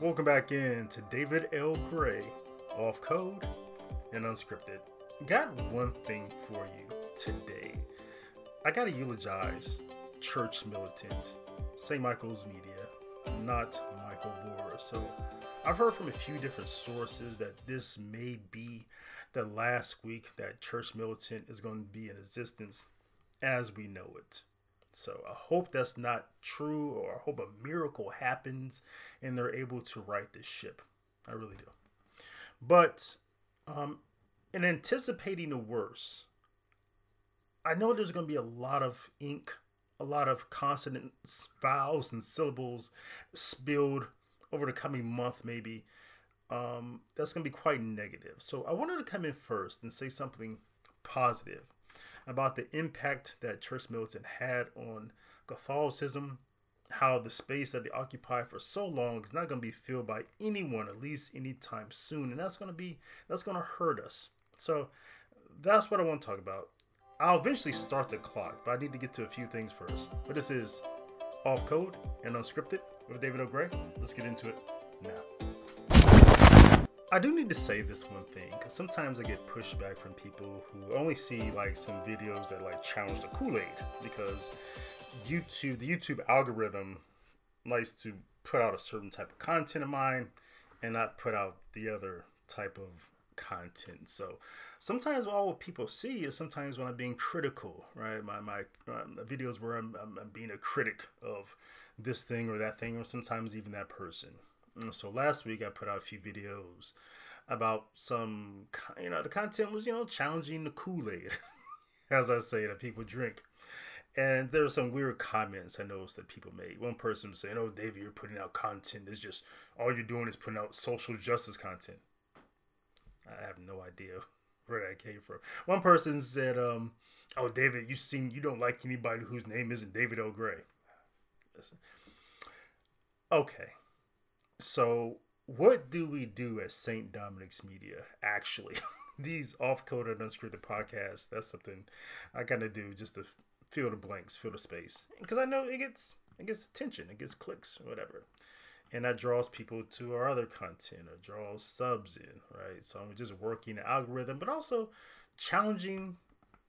Welcome back in to David L. Gray, off code and unscripted. Got one thing for you today. I gotta eulogize church militant, St. Michael's Media, not Michael Voris. So I've heard from a few different sources that this may be the last week that church militant is going to be in existence as we know it. So I hope that's not true, or I hope a miracle happens and they're able to right this ship. I really do. But um, in anticipating the worst, I know there's going to be a lot of ink, a lot of consonants, vowels, and syllables spilled over the coming month, maybe. Um, that's going to be quite negative. So I wanted to come in first and say something positive about the impact that church militant had on Catholicism, how the space that they occupy for so long is not going to be filled by anyone, at least anytime soon, and that's going to be that's going to hurt us. So that's what I want to talk about. I'll eventually start the clock, but I need to get to a few things first. But this is off code and unscripted with David L. Gray. Let's get into it now. I do need to say this one thing because sometimes I get pushback from people who only see like some videos that like challenge the Kool Aid because YouTube, the YouTube algorithm likes to put out a certain type of content of mine and not put out the other type of content. So sometimes all people see is sometimes when I'm being critical, right? My my videos where I'm, I'm, I'm being a critic of this thing or that thing, or sometimes even that person. So last week I put out a few videos about some, you know, the content was, you know, challenging the Kool Aid, as I say, that people drink. And there were some weird comments I noticed that people made. One person was saying, "Oh, David, you're putting out content. It's just all you're doing is putting out social justice content." I have no idea where that came from. One person said, um, "Oh, David, you seem you don't like anybody whose name isn't David L. Gray." Okay, so, what do we do at St. Dominic's Media? Actually, these off-coded unscripted podcasts. That's something I kind of do just to fill the blanks, fill the space, because I know it gets it gets attention, it gets clicks, whatever, and that draws people to our other content or draws subs in, right? So I'm just working the algorithm, but also challenging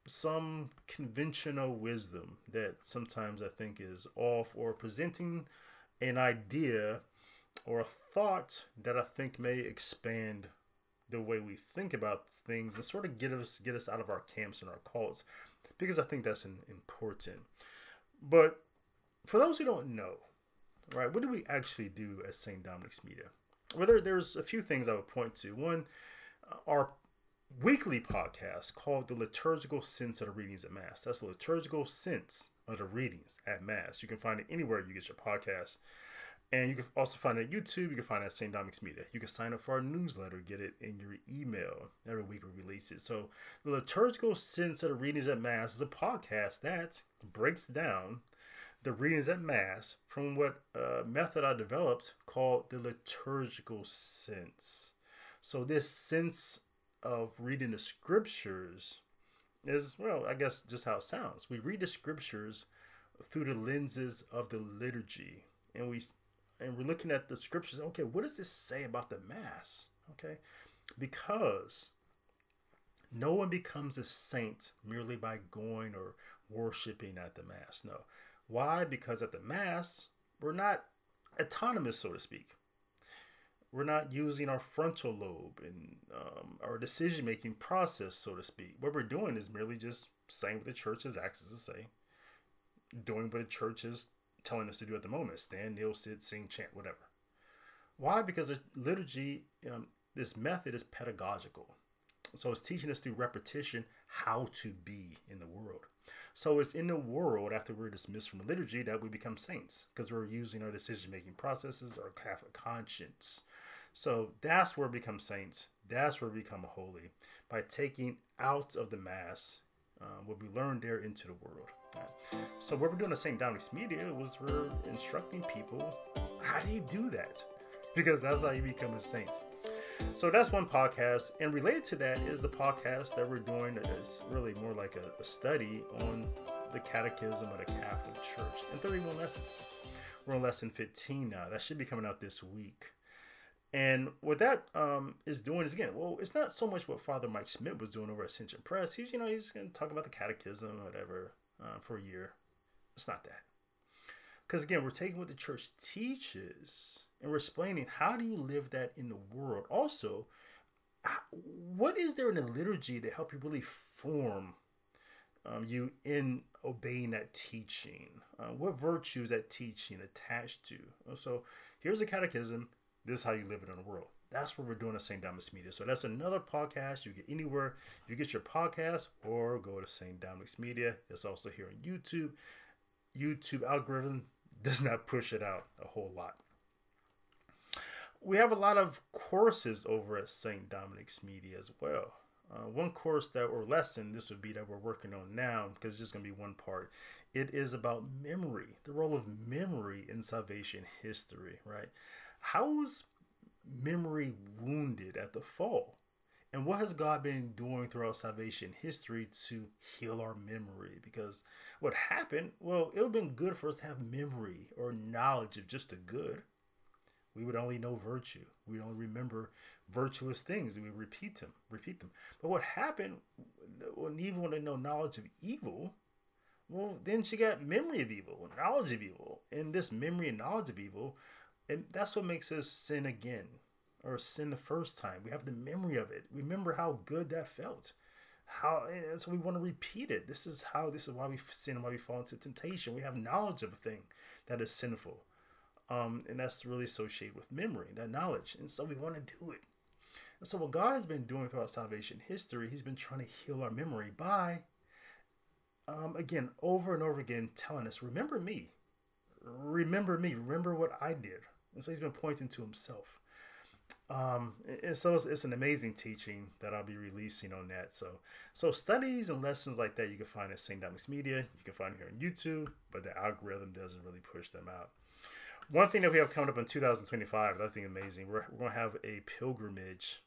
some conventional wisdom that sometimes I think is off or presenting an idea or a thought that I think may expand the way we think about things and sort of get us get us out of our camps and our cults because I think that's an, important. But for those who don't know, right, what do we actually do at St. Dominic's Media? Well, there, there's a few things I would point to. One, uh, our weekly podcast called The Liturgical Sense of the Readings at Mass. That's the liturgical sense of the readings at Mass. You can find it anywhere you get your podcast. And you can also find it at YouTube. You can find it at St. Dominic's Media. You can sign up for our newsletter, get it in your email every week we release it. So, the liturgical sense of the readings at Mass is a podcast that breaks down the readings at Mass from what uh, method I developed called the liturgical sense. So, this sense of reading the scriptures is, well, I guess just how it sounds. We read the scriptures through the lenses of the liturgy, and we and we're looking at the scriptures. Okay, what does this say about the Mass? Okay, because no one becomes a saint merely by going or worshiping at the Mass. No. Why? Because at the Mass, we're not autonomous, so to speak. We're not using our frontal lobe and um, our decision making process, so to speak. What we're doing is merely just saying what the church has access to say, doing what the church is telling us to do at the moment stand, kneel, sit, sing, chant, whatever. Why? Because the liturgy, um, this method is pedagogical. So it's teaching us through repetition how to be in the world. So it's in the world after we're dismissed from the liturgy that we become saints because we're using our decision making processes, our Catholic conscience. So that's where we become saints. That's where we become holy by taking out of the Mass um, what we learned there into the world. So what we're doing at St. Dominic's Media was we're instructing people how do you do that? Because that's how you become a saint. So that's one podcast, and related to that is the podcast that we're doing that is really more like a, a study on the Catechism of the Catholic Church and 31 lessons. We're on lesson 15 now. That should be coming out this week. And what that um, is doing is again, well, it's not so much what Father Mike Schmitz was doing over at Ascension Press. He's, you know, he's going to talk about the catechism, whatever, uh, for a year. It's not that. Because again, we're taking what the church teaches and we're explaining how do you live that in the world. Also, what is there in the liturgy to help you really form um, you in obeying that teaching? Uh, what virtues that teaching attached to? So here's a catechism. This is how you live it in the world. That's what we're doing at St. Dominic's Media. So that's another podcast you get anywhere you get your podcast or go to St. Dominic's Media. It's also here on YouTube. YouTube algorithm does not push it out a whole lot. We have a lot of courses over at St. Dominic's Media as well. Uh, one course that or lesson this would be that we're working on now because it's just going to be one part it is about memory the role of memory in salvation history right how was memory wounded at the fall and what has god been doing throughout salvation history to heal our memory because what happened well it would have been good for us to have memory or knowledge of just the good we would only know virtue. We would only remember virtuous things. And we repeat them, repeat them. But what happened when Eve wanted to know knowledge of evil? Well, then she got memory of evil, knowledge of evil, and this memory and knowledge of evil, and that's what makes us sin again, or sin the first time. We have the memory of it. Remember how good that felt. How and so we want to repeat it. This is how. This is why we sin. Why we fall into temptation. We have knowledge of a thing that is sinful um, and that's really associated with memory, that knowledge. And so we want to do it. And so what God has been doing throughout salvation history, He's been trying to heal our memory by, um, again, over and over again, telling us, "Remember me, remember me, remember what I did." And so He's been pointing to Himself. Um, and so it's, it's, an amazing teaching that I'll be releasing on that. So, so studies and lessons like that you can find at St. Dominic's Media. You can find here on YouTube, but the algorithm doesn't really push them out. One thing that we have coming up in 2025, I think amazing. We're, we're going to have a pilgrimage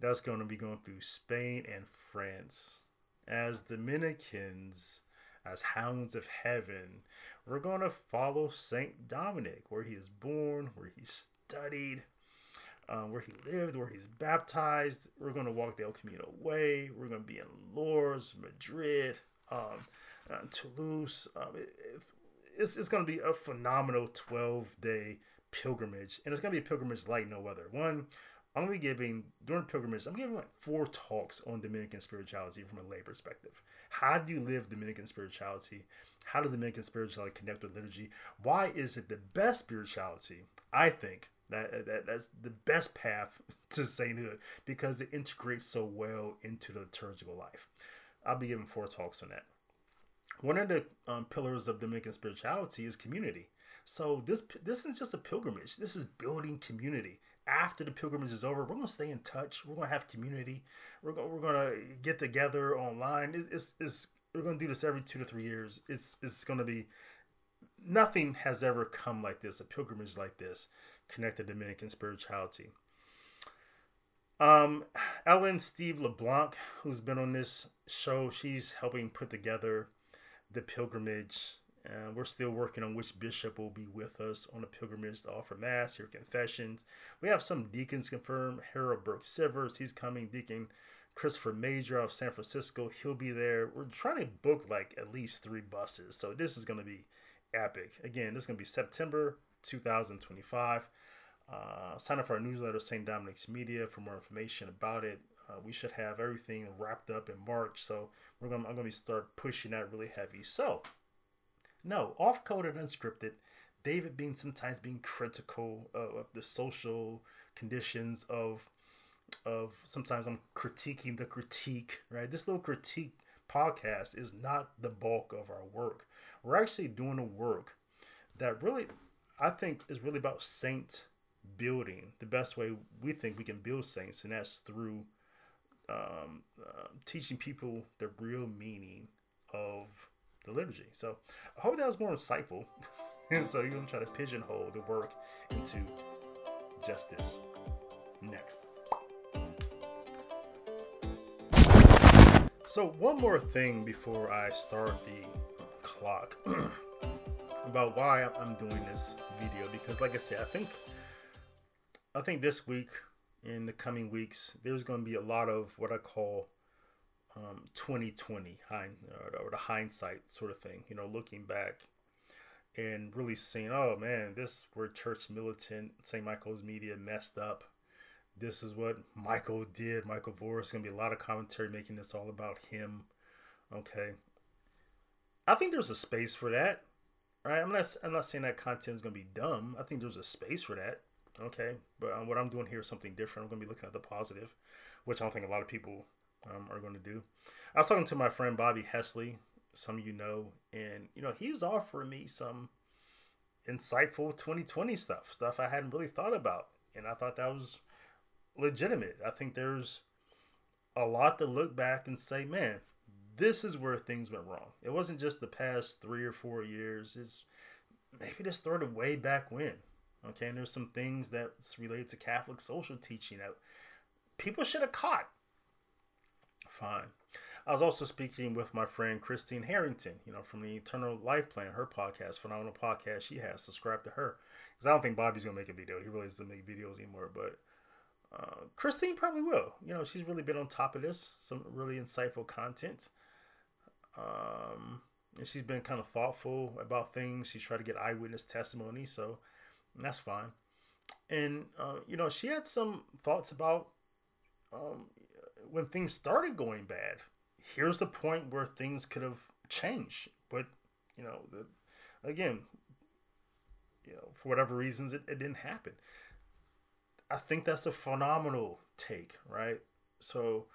that's going to be going through Spain and France. As Dominicans, as hounds of heaven, we're going to follow Saint Dominic, where he is born, where he studied, um, where he lived, where he's baptized. We're going to walk the El Camino way. We're going to be in Lourdes, Madrid, um, uh, Toulouse. Um, it, it, it's, it's going to be a phenomenal 12 day pilgrimage. And it's going to be a pilgrimage like no other. One, I'm to be giving, during pilgrimage, I'm giving like four talks on Dominican spirituality from a lay perspective. How do you live Dominican spirituality? How does Dominican spirituality connect with liturgy? Why is it the best spirituality? I think that, that that's the best path to sainthood because it integrates so well into the liturgical life. I'll be giving four talks on that one of the um, pillars of Dominican spirituality is community. So this this is just a pilgrimage. This is building community. After the pilgrimage is over, we're gonna stay in touch. We're gonna have community. We're gonna we're gonna get together online. It, it's it's we're gonna do this every two to three years. It's it's gonna be nothing has ever come like this. A pilgrimage like this connected Dominican spirituality. Um, Ellen Steve LeBlanc, who's been on this show, she's helping put together the pilgrimage. And we're still working on which bishop will be with us on the pilgrimage to offer mass, hear confessions. We have some deacons confirmed. Harold Burke Sivers, he's coming. Deacon Christopher Major of San Francisco, he'll be there. We're trying to book like at least three buses. So this is going to be epic. Again, this is going to be September 2025. Uh, sign up for our newsletter, St. Dominic's Media, for more information about it. Uh, we should have everything wrapped up in March, so we're gonna I'm gonna start pushing that really heavy. So, no, off coded unscripted. David being sometimes being critical of, of the social conditions of of sometimes I'm critiquing the critique. Right, this little critique podcast is not the bulk of our work. We're actually doing a work that really I think is really about saint building. The best way we think we can build saints, and that's through um, uh, teaching people the real meaning of the liturgy. So I hope that was more insightful. and so you're going to try to pigeonhole the work into just this. Next. So, one more thing before I start the clock about why I'm doing this video because, like I said, I think I think this week, in the coming weeks, there's going to be a lot of what I call um, 2020 hind, or the hindsight sort of thing. You know, looking back and really seeing, oh man, this where church militant St. Michael's media messed up. This is what Michael did. Michael Voris going to be a lot of commentary making this all about him. Okay, I think there's a space for that. Right? I'm not. I'm not saying that content is going to be dumb. I think there's a space for that. Okay, but um, what I'm doing here is something different. I'm going to be looking at the positive, which I don't think a lot of people um, are going to do. I was talking to my friend Bobby Hesley, some of you know, and you know he's offering me some insightful 2020 stuff, stuff I hadn't really thought about, and I thought that was legitimate. I think there's a lot to look back and say, man, this is where things went wrong. It wasn't just the past three or four years. It's maybe this started way back when. Okay, and there's some things that's related to Catholic social teaching that people should have caught. Fine. I was also speaking with my friend Christine Harrington, you know, from the Eternal Life Plan, her podcast, phenomenal podcast she has. Subscribe to her because I don't think Bobby's gonna make a video. He really doesn't make videos anymore, but uh, Christine probably will. You know, she's really been on top of this. Some really insightful content. Um, and she's been kind of thoughtful about things. She's tried to get eyewitness testimony, so that's fine. And uh, you know, she had some thoughts about um, when things started going bad here's the point where things could have changed, but you know, the, again, you know, for whatever reasons, it, it didn't happen. I think that's a phenomenal take, right? So,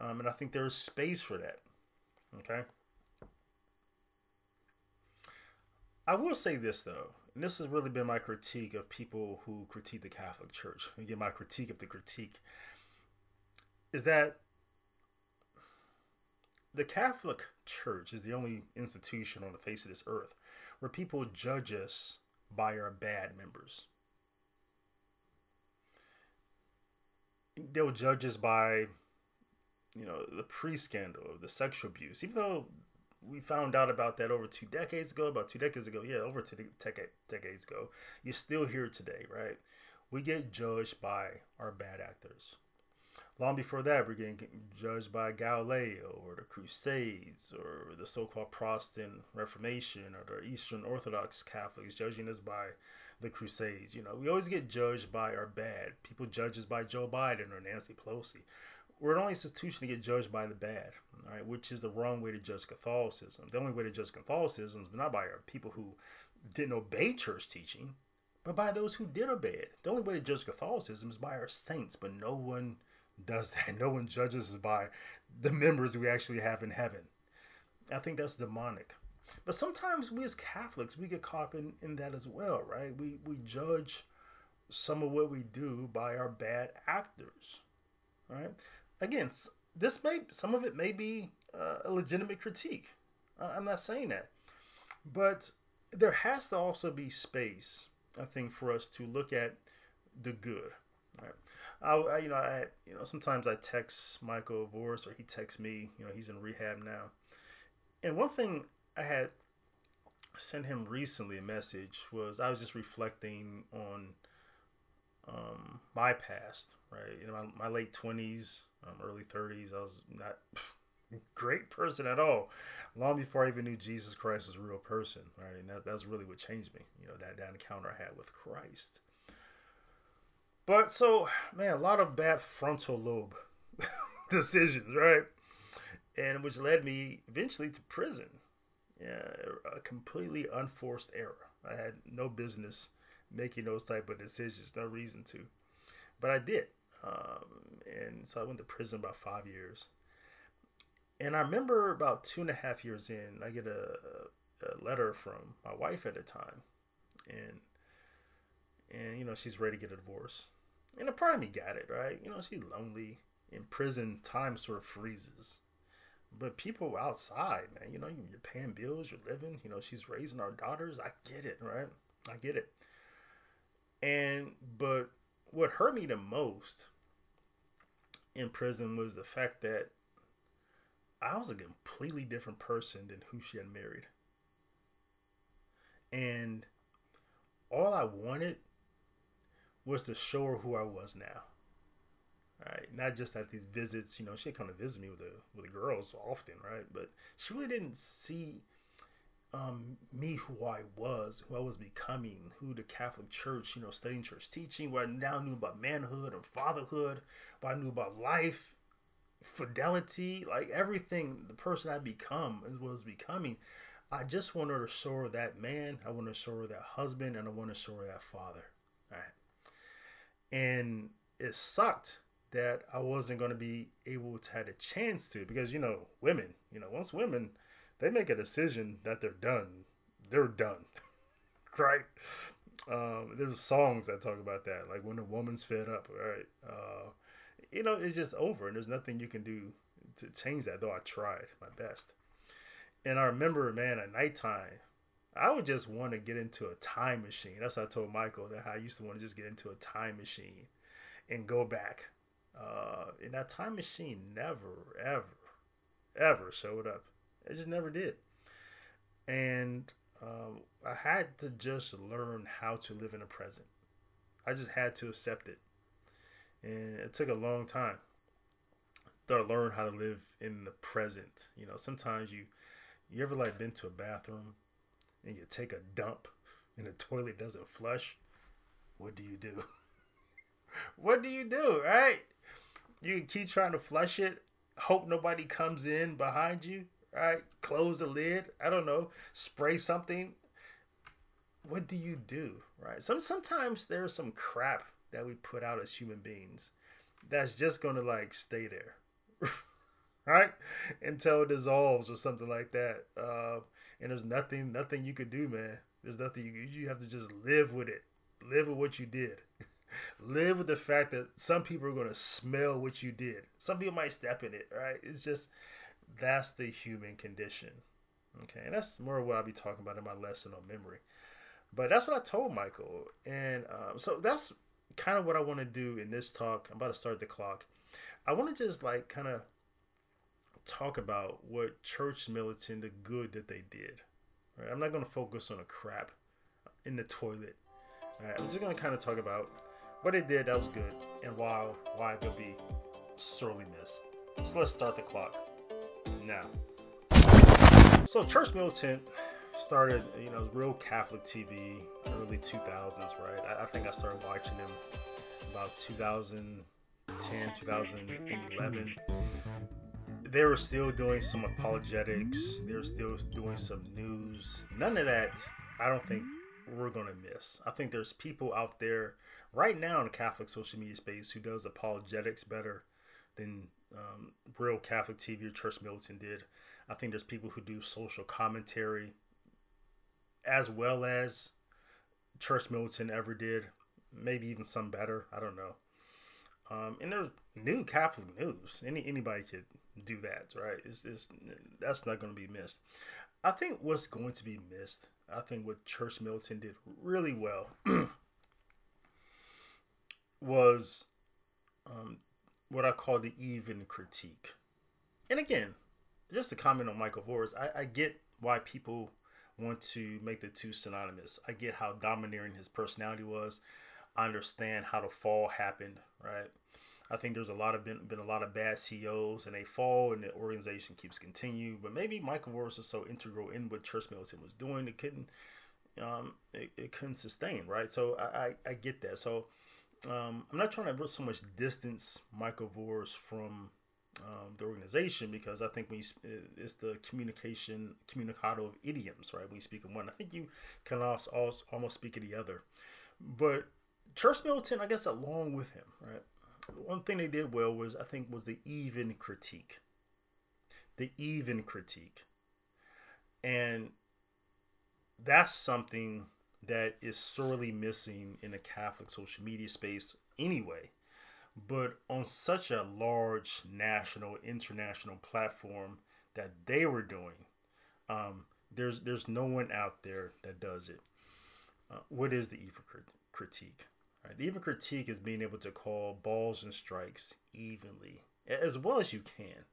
um, and I think there's space for that. Okay. I will say this though, and this has really been my critique of people who critique the Catholic Church. Again, my critique of the critique is that the Catholic Church is the only institution on the face of this earth where people judge us by our bad members. They'll judge us by, you know, the pre scandal, of the sexual abuse, even though we found out about that over two decades ago, about two decades ago, yeah, over two decades ago. You're still here today, right? We get judged by our bad actors. Long before that, we're getting judged by Galileo or the Crusades or the so called Protestant Reformation or the Eastern Orthodox Catholics judging us by the Crusades. You know, we always get judged by our bad. People judge us by Joe Biden or Nancy Pelosi. We're the only institution to get judged by the bad, all right, which is the wrong way to judge Catholicism. The only way to judge Catholicism is not by our people who didn't obey church teaching, but by those who did obey it. The only way to judge Catholicism is by our saints, but no one does that. No one judges us by the members we actually have in heaven. I think that's demonic. But sometimes we as Catholics, we get caught up in, in that as well, right? We, we judge some of what we do by our bad actors, right? Again, this may, some of it may be uh, a legitimate critique. I'm not saying that. But there has to also be space, I think, for us to look at the good, right? I, I, you know, I, you know, sometimes I text Michael Voris or he texts me. You know, he's in rehab now. And one thing I had sent him recently a message was I was just reflecting on um, my past, right? You know, my, my late twenties, um, early thirties. I was not great person at all. Long before I even knew Jesus Christ as a real person, right? And that, that's really what changed me. You know, that that encounter I had with Christ. But so, man, a lot of bad frontal lobe decisions, right? And which led me eventually to prison. Yeah, a completely unforced error. I had no business making those type of decisions, no reason to, but I did. Um, and so I went to prison about five years. And I remember about two and a half years in, I get a, a letter from my wife at the time, and and you know she's ready to get a divorce and a part of me got it, right? You know, she's lonely. In prison, time sort of freezes. But people outside, man, you know, you're paying bills, you're living, you know, she's raising our daughters. I get it, right? I get it. And, but what hurt me the most in prison was the fact that I was a completely different person than who she had married. And all I wanted was to show her who I was now. Right, not just at these visits. You know, she'd come to visit me with the with the girls often, right? But she really didn't see um, me who I was, who I was becoming, who the Catholic Church, you know, studying church teaching, what I now knew about manhood and fatherhood, what I knew about life, fidelity, like everything, the person I become was becoming. I just wanted to show her that man, I want to show her that husband, and I want to show her that father. All right. And it sucked that I wasn't going to be able to have a chance to because, you know, women, you know, once women, they make a decision that they're done, they're done. right? Um, there's songs that talk about that, like when a woman's fed up, right? Uh, you know, it's just over, and there's nothing you can do to change that. Though I tried my best, and I remember, man, at nighttime, I would just want to get into a time machine. That's what I told Michael that I used to want to just get into a time machine and go back. Uh, and that time machine never, ever, ever showed up. It just never did. And um, I had to just learn how to live in the present. I just had to accept it. And it took a long time to learn how to live in the present. You know, sometimes you you ever like been to a bathroom and you take a dump and the toilet doesn't flush? What do you do? what do you do, right? You keep trying to flush it, hope nobody comes in behind you, right? Close the lid. I don't know. Spray something. What do you do, right? Some sometimes there's some crap that we put out as human beings that's just gonna like stay there, right? Until it dissolves or something like that. Uh, and there's nothing, nothing you could do, man. There's nothing you you have to just live with it. Live with what you did. live with the fact that some people are gonna smell what you did. Some people might step in it, right? It's just that's the human condition. Okay, and that's more of what I'll be talking about in my lesson on memory. But that's what I told Michael, and um, so that's kind of what I want to do in this talk. I'm about to start the clock. I want to just like kind of talk about what church militant, the good that they did. Right? I'm not going to focus on the crap in the toilet. Right? I'm just going to kind of talk about what they did that was good and why why they'll be sorely missed. So let's start the clock now. So church militant started, you know, real Catholic TV, early 2000s, right? I, I think I started watching them about 2010, 2011. They were still doing some apologetics. They were still doing some news. None of that, I don't think we're gonna miss. I think there's people out there right now in the Catholic social media space who does apologetics better than um, real Catholic TV or Church Militant did. I think there's people who do social commentary as well as Church Militant ever did. Maybe even some better. I don't know. Um, and there's new Catholic news. Any anybody could do that, right? It's, it's that's not going to be missed. I think what's going to be missed. I think what Church Militant did really well was um, what I call the even critique. And again, just to comment on Michael Voris, I, I get why people want to make the two synonymous. I get how domineering his personality was. Understand how the fall happened, right? I think there's a lot of been, been a lot of bad CEOs and they fall and the organization keeps continue. But maybe Michael Voris was so integral in what Church Militant was doing, it couldn't um, it, it couldn't sustain, right? So I, I, I get that. So um, I'm not trying to so much distance Michael Voris from um, the organization because I think when you, it's the communication communicado of idioms, right? When you speak of one, I think you can also almost speak of the other. But Church Militant, I guess, along with him, right? One thing they did well was I think was the even critique, the even critique, and that's something that is sorely missing in the Catholic social media space anyway but on such a large national, international platform that they were doing, um, there's there's no one out there that does it. Uh, what is the even critique? Right? Even critique is being able to call balls and strikes evenly, as well as you can.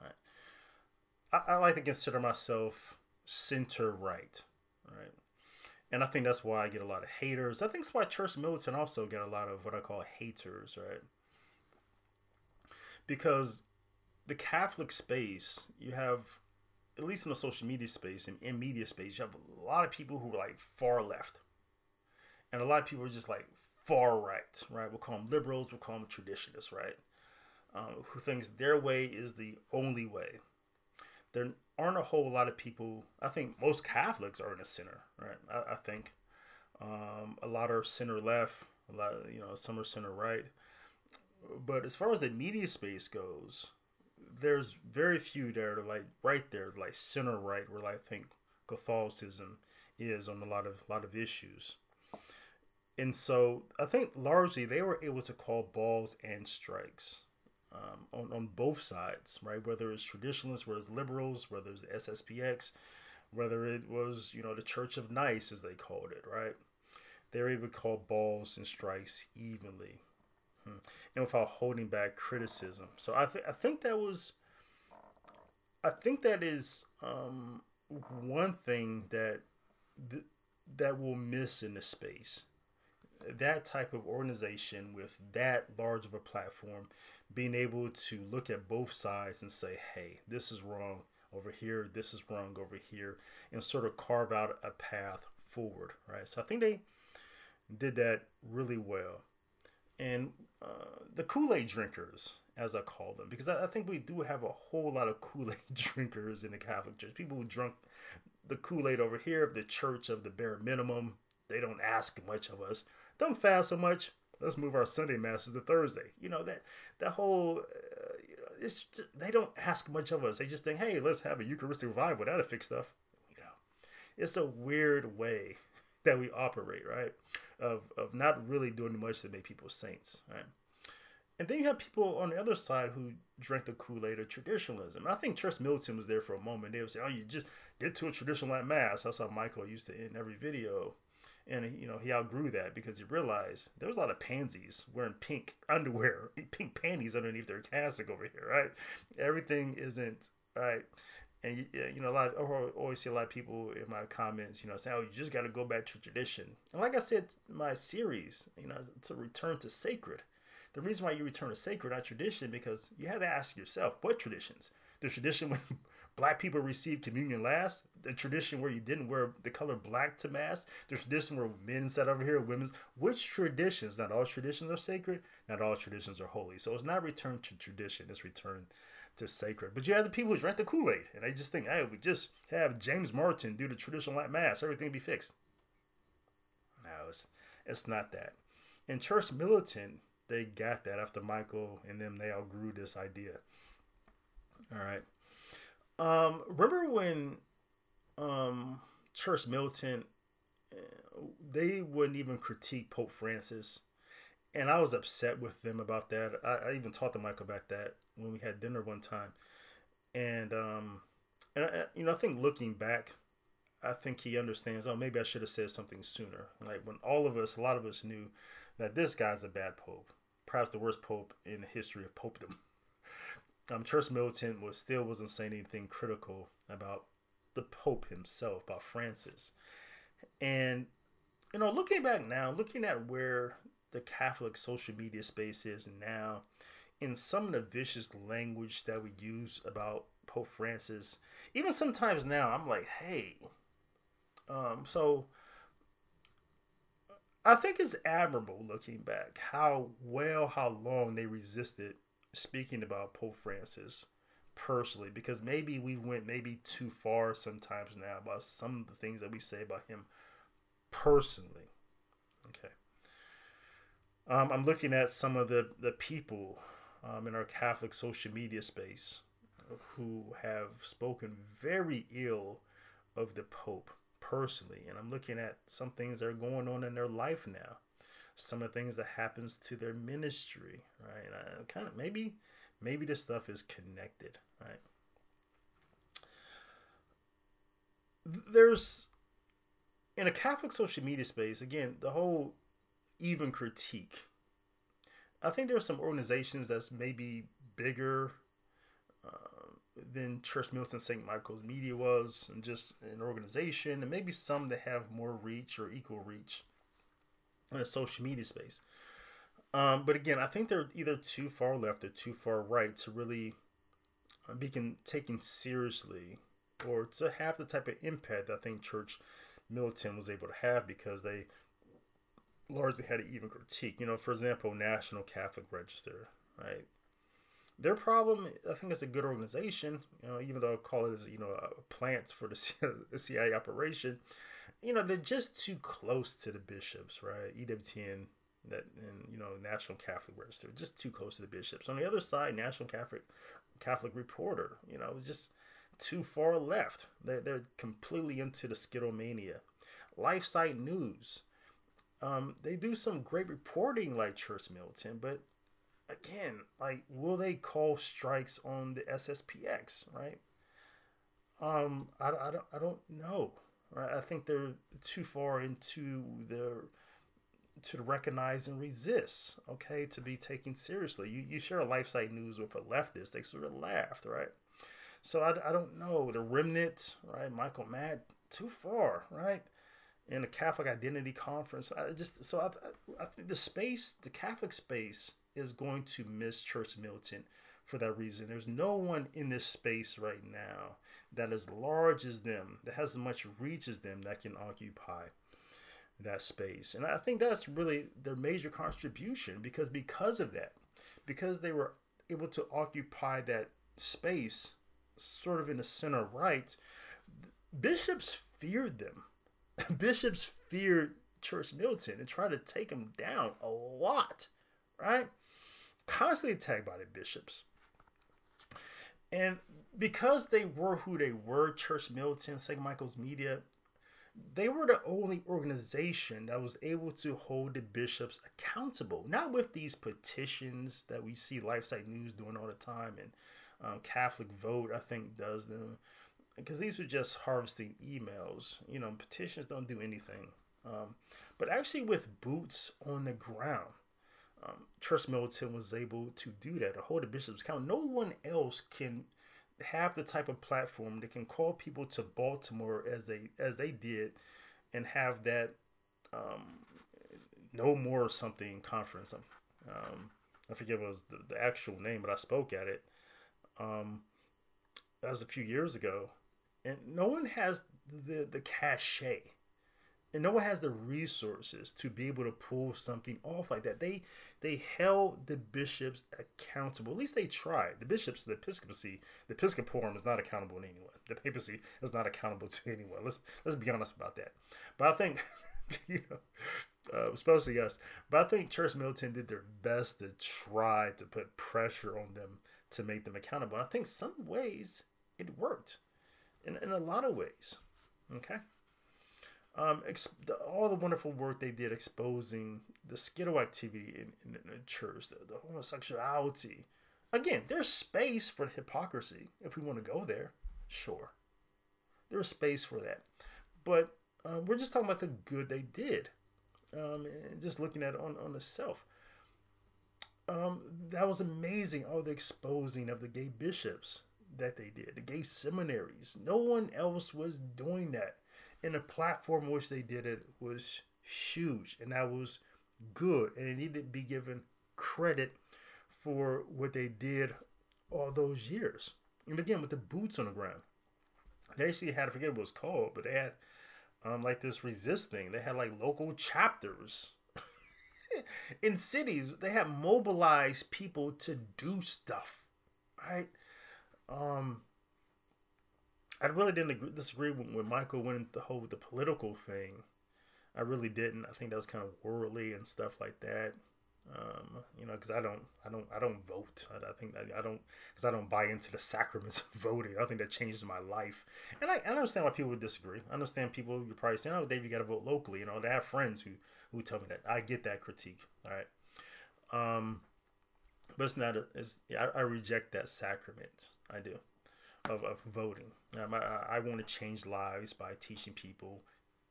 Right? I, I like to consider myself center right. Right. and I think that's why I get a lot of haters. I think that's why Church Militant also get a lot of what I call haters, right? Because the Catholic space, you have, at least in the social media space and in media space, you have a lot of people who are like far left, and a lot of people are just like far right, right? We'll call them liberals, we'll call them traditionalists, right? Uh, who thinks their way is the only way. There aren't a whole lot of people. I think most Catholics are in the center, right? I, I think um, a lot are center left, a lot, you know, some are center right. But as far as the media space goes, there's very few there to like right there, like center right, where I think Catholicism is on a lot of lot of issues. And so I think largely they were able to call balls and strikes um, on, on both sides, right? Whether it's traditionalists, whether it's liberals, whether it's SSPX, whether it was, you know, the Church of Nice, as they called it, right? They were able to call balls and strikes evenly hmm. and without holding back criticism. So I, th- I think that was, I think that is um, one thing that th- that we'll miss in the space that type of organization with that large of a platform being able to look at both sides and say, hey, this is wrong over here, this is wrong over here, and sort of carve out a path forward, right? So I think they did that really well. And uh, the Kool Aid drinkers, as I call them, because I, I think we do have a whole lot of Kool Aid drinkers in the Catholic Church. People who drunk the Kool Aid over here of the church of the bare minimum. They don't ask much of us don't fast so much. Let's move our Sunday masses to Thursday. You know that that whole uh, you know, it's just, they don't ask much of us. They just think, hey, let's have a Eucharistic revival. That'll fix stuff. You know, it's a weird way that we operate, right? Of of not really doing much to make people saints, right? And then you have people on the other side who drink the Kool Aid of traditionalism. And I think Church Militant was there for a moment. They would say, "Oh, you just get to a traditional mass." That's how Michael used to end every video and you know he outgrew that because he realized there was a lot of pansies wearing pink underwear, pink panties underneath their cassock over here, right? Everything isn't right, and you know a lot. Of, I always see a lot of people in my comments, you know, saying, "Oh, you just got to go back to tradition." And like I said, my series, you know, to return to sacred. The reason why you return to sacred, not tradition, because you have to ask yourself, what traditions? The tradition when black people received communion last. The tradition where you didn't wear the color black to mass. The tradition where men sat over here, women's. Which traditions? Not all traditions are sacred. Not all traditions are holy. So it's not return to tradition. It's return to sacred. But you have the people who drink the Kool Aid, and they just think, hey, we just have James Martin do the traditional Latin mass, everything be fixed. No, it's it's not that. In Church Militant, they got that after Michael and them. They all grew this idea. All right. Um, remember when um, Church Militant they wouldn't even critique Pope Francis, and I was upset with them about that. I, I even talked to Michael about that when we had dinner one time, and um, and I, you know I think looking back, I think he understands. Oh, maybe I should have said something sooner. Like when all of us, a lot of us knew that this guy's a bad pope, perhaps the worst pope in the history of popedom um, Church Militant was still wasn't saying anything critical about the Pope himself, about Francis. And you know, looking back now, looking at where the Catholic social media space is now, in some of the vicious language that we use about Pope Francis, even sometimes now, I'm like, hey, um, so I think it's admirable looking back how well, how long they resisted speaking about Pope Francis personally because maybe we went maybe too far sometimes now about some of the things that we say about him personally. Okay. Um, I'm looking at some of the, the people um, in our Catholic social media space who have spoken very ill of the Pope personally. And I'm looking at some things that are going on in their life now some of the things that happens to their ministry, right? And I kind of maybe maybe this stuff is connected, right? There's in a Catholic social media space, again, the whole even critique. I think there are some organizations that's maybe bigger, uh, than Church Militant St. Michael's Media was, and just an organization, and maybe some that have more reach or equal reach in the social media space. Um, but again, I think they're either too far left or too far right to really uh, be taken seriously or to have the type of impact that I think Church Militant was able to have because they largely had an even critique. You know, for example, National Catholic Register, right? Their problem, I think, it's a good organization. You know, even though I call it as you know a plant for the CIA operation, you know they're just too close to the bishops, right? EWTN, that and you know National Catholic Register, just too close to the bishops. On the other side, National Catholic Catholic Reporter, you know, just too far left. They're, they're completely into the Skittlemania. LifeSite News, um, they do some great reporting like Church Militant, but again, like, will they call strikes on the SSPX, right? Um, I, I, don't, I don't know. Right? I think they're too far into the to recognize and resist, okay, to be taken seriously. You, you share a LifeSite News with a leftist, they sort of laughed, right? So I, I don't know. The Remnant, right? Michael Matt, too far, right? In the Catholic Identity Conference, I just so I, I think the space, the Catholic space, is going to miss Church Militant for that reason. There's no one in this space right now that is large as them, that has as much reach as them, that can occupy that space. And I think that's really their major contribution because because of that, because they were able to occupy that space sort of in the center right, bishops feared them. bishops feared Church Militant and tried to take them down a lot, right? Constantly attacked by the bishops. And because they were who they were, Church Militant, St. Michael's Media, they were the only organization that was able to hold the bishops accountable. Not with these petitions that we see LifeSite News doing all the time and um, Catholic Vote, I think, does them. Because these are just harvesting emails. You know, petitions don't do anything. Um, but actually, with boots on the ground, um, Church was able to do that, to hold the bishops accountable. No one else can have the type of platform that can call people to Baltimore as they as they did, and have that um, no more something conference. Um, I forget what was the, the, actual name, but I spoke at it. Um, that was a few years ago, and no one has the the cachet and no one has the resources to be able to pull something off like that. They they held the bishops accountable. At least they tried. The bishops, the episcopacy, the episcoporum is not accountable to anyone. The papacy is not accountable to anyone. Let's let's be honest about that. But I think you know, uh, especially us. But I think Church Militant did their best to try to put pressure on them to make them accountable. I think some ways it worked, in in a lot of ways. Okay um, all the wonderful work they did exposing the skittle activity in, in, in the church, the, the, homosexuality. Again, there's space for hypocrisy if we want to go there. Sure, there's space for that, but um, we're just talking about the good they did, um, and just looking at it on on the self. Um, that was amazing. All the exposing of the gay bishops that they did, the gay seminaries. No one else was doing that and the platform which they did it was huge and that was good and it needed to be given credit for what they did all those years. And again with the boots on the ground they actually had to forget what it was called but they had um, like this resist thing. They had like local chapters in cities. They had mobilized people to do stuff right? Um I really didn't agree, disagree when, when Michael went into the whole the political thing. I really didn't. I think that was kind of worldly and stuff like that. Um, you know, because I don't, I don't, I don't vote. I, I think I, I don't, because I don't buy into the sacraments of voting. I think that changes my life, and I, I understand why people would disagree. I understand people you're probably saying, "Oh, Dave, you got to vote locally." You know, they have friends who who tell me that. I get that critique. All right, um, but it's not. A, it's I, I reject that sacrament. I do of, of voting. Um, I, I want to change lives by teaching people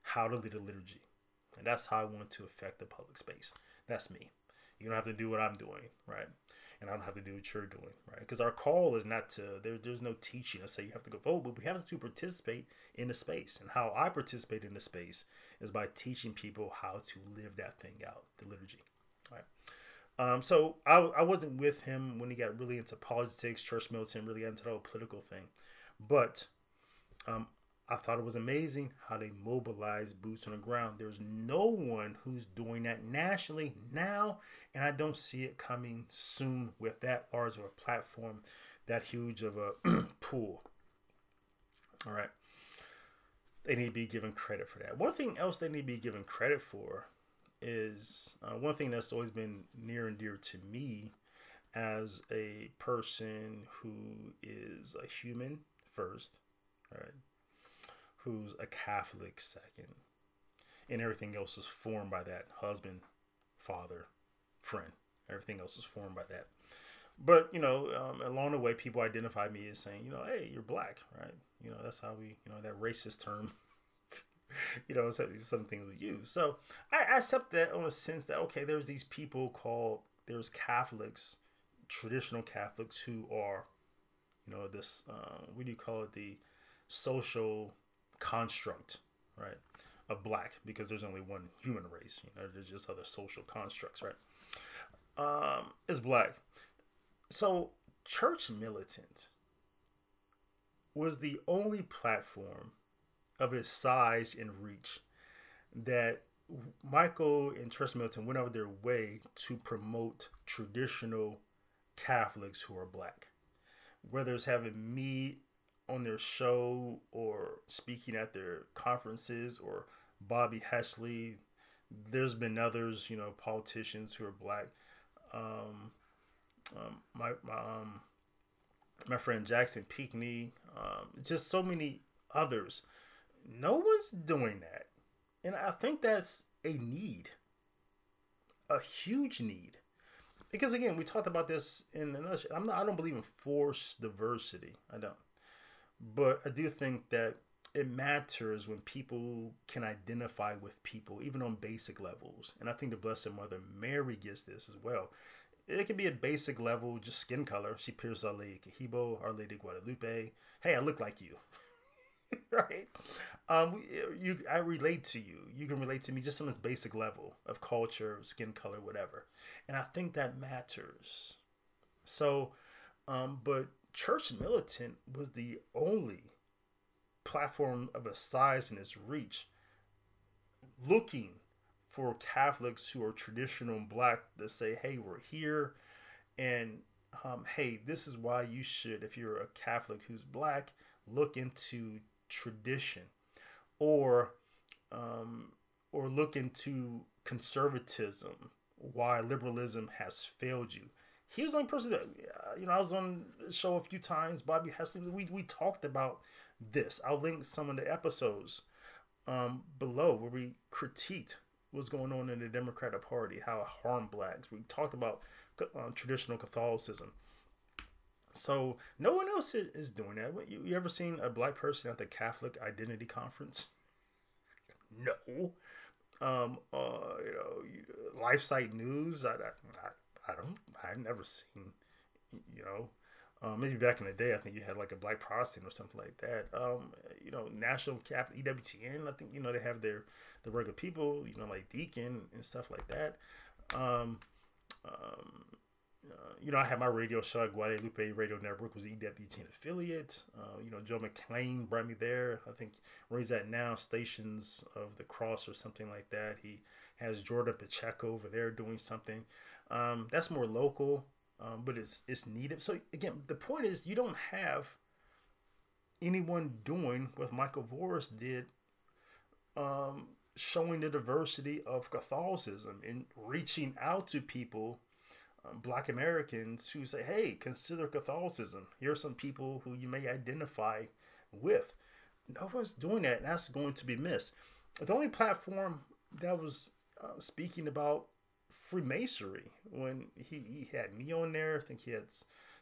how to lead a liturgy. And that's how I want to affect the public space. That's me. You don't have to do what I'm doing, right? And I don't have to do what you're doing, right? Because our call is not to there, there's no teaching to say you have to go vote, but we have to participate in the space. And how I participate in the space is by teaching people how to live that thing out, the liturgy, right? Um, so I, I wasn't with him when he got really into politics, church militant, really into the whole political thing. But um, I thought it was amazing how they mobilized boots on the ground. There's no one who's doing that nationally now, and I don't see it coming soon with that large of a platform, that huge of a pool. All right. They need to be given credit for that. One thing else they need to be given credit for is uh, one thing that's always been near and dear to me as a person who is a human first, right? Who's a Catholic second, and everything else is formed by that husband, father, friend. Everything else is formed by that. But you know, um, along the way, people identify me as saying, you know, hey, you're black, right? You know, that's how we, you know, that racist term you know, something we use. So I, accept that on a sense that okay, there's these people called there's Catholics, traditional Catholics who are, you know, this uh, what do you call it, the social construct, right, of black because there's only one human race. You know, there's just other social constructs, right? Um, is black. So church militant was the only platform of its size and reach that Michael and Church Militant went out of their way to promote traditional Catholics who are black. Whether it's having me on their show or speaking at their conferences or Bobby Hesley, there's been others, you know, politicians who are black. Um, um, my my um, my friend Jackson Pinckney, um, just so many others no one's doing that. And I think that's a need, a huge need. Because again, we talked about this in another. I'm not. I don't believe in forced diversity. I don't. But I do think that it matters when people can identify with people, even on basic levels. And I think the Blessed Mother Mary gets this as well. It can be a basic level, just skin color. She appears Our Lady Kibeho, Our Lady Guadalupe. Hey, I look like you. right? Um, you, I relate to you. You can relate to me just on this basic level of culture, skin color, whatever, and I think that matters. So, um, but Church Militant was the only platform of a size and its reach looking for Catholics who are traditional black to say, hey, we're here. And um, hey, this is why you should, if you're a Catholic who's black, look into tradition or um, or look into conservatism why liberalism has failed you. He was the only person that uh, you know i was on the show a few times bobby hesley we, we talked about this. I'll link some of the episodes um, below where we critiqued what's going on in the democratic party how it harmed blacks. We talked about uh, traditional catholicism so no one else is doing that. You, you ever seen a black person at the Catholic Identity Conference? no. Um, uh, you know, LifeSite News. I, I, I don't. I've never seen. You know, um, maybe back in the day, I think you had like a black Protestant or something like that. Um, you know, National Cap EWTN. I think you know they have their the regular people. You know, like Deacon and stuff like that. Um, um, uh, you know, I had my radio show Guadalupe Radio Network was EWTN affiliate. Uh, you know, Joe McClain brought me there. I think where he's at now, Stations of the Cross or something like that. He has Jordan Pacheco over there doing something. Um, that's more local, um, but it's it's needed. So again, the point is you don't have anyone doing what Michael Voris did, um, showing the diversity of Catholicism and reaching out to people black Americans who say, hey, consider Catholicism. Here are some people who you may identify with. No one's doing that, and that's going to be missed. The only platform that was uh, speaking about Freemasonry when he, he had me on there, I think he had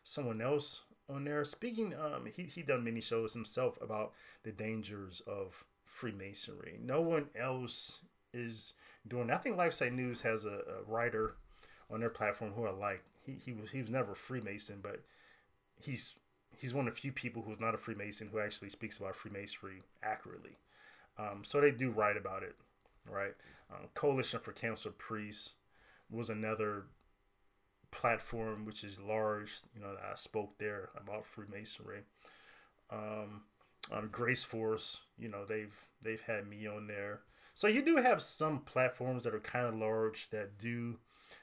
someone else on there. Speaking, um, he he done many shows himself about the dangers of Freemasonry. No one else is doing. I think LifeSite News has a, a writer on their platform who I like. He, he was he was never a Freemason, but he's he's one of the few people who's not a Freemason who actually speaks about Freemasonry accurately. Um, so they do write about it, right? Um, Coalition for Canceled Priests was another platform which is large. You know, I spoke there about Freemasonry. Um, um, Grace Force, you know, they've they've had me on there. So you do have some platforms that are kind of large that do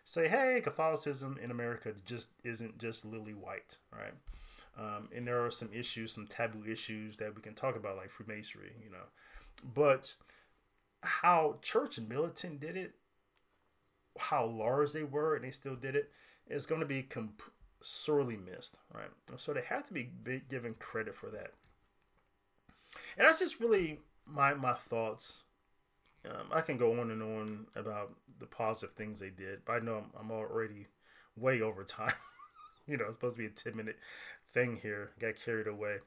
say, hey, Catholicism in America just isn't just lily white, right? Um, and there are some issues, some taboo issues that we can talk about, like Freemasonry, you know. But how Church and Militant did it, how large they were, and they still did it, is going to be comp- sorely missed, right? So they have to be given credit for that. And that's just really my my thoughts. Um, I can go on and on about the positive things they did, but I know I'm, I'm already way over time. you know, it's supposed to be a 10 minute thing here. Got carried away.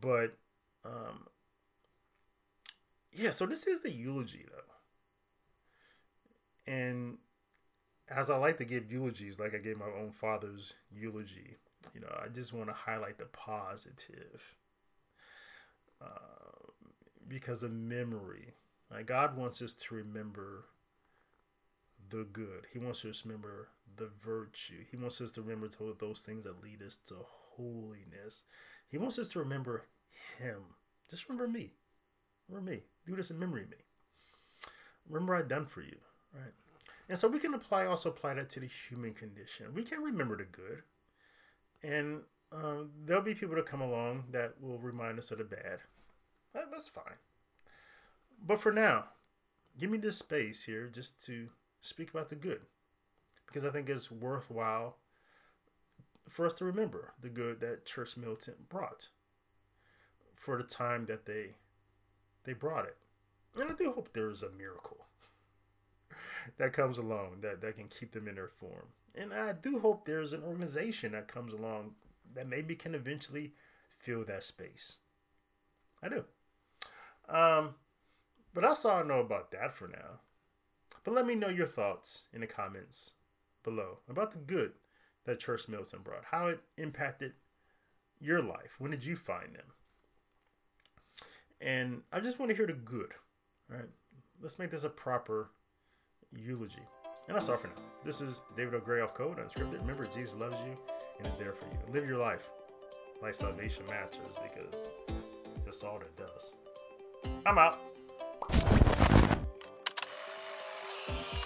But um yeah, so this is the eulogy though. And as I like to give eulogies, like I gave my own father's eulogy, you know, I just want to highlight the positive. Uh, because of memory. Like God wants us to remember the good. He wants us to remember the virtue. He wants us to remember those things that lead us to holiness. He wants us to remember Him. Just remember me. Remember me. Do this in memory of me. Remember I done for you. Right. And so we can apply also apply that to the human condition. We can remember the good. And um, there'll be people that come along that will remind us of the bad. That, that's fine. But for now, give me this space here just to speak about the good. Because I think it's worthwhile for us to remember the good that Church Militant brought for the time that they they brought it. And I do hope there's a miracle that comes along that, that can keep them in their form. And I do hope there's an organization that comes along that maybe can eventually fill that space. I do. Um, but that's all I know about that for now. But let me know your thoughts in the comments below about the good that Church Militant brought, how it impacted your life. When did you find them? And I just want to hear the good. All right, let's make this a proper eulogy. And that's all for now. This is David L. Gray off Code Unscripted. Remember, Jesus loves you and is there for you. Live your life like salvation matters because that's all it does. I'm out. Thank you.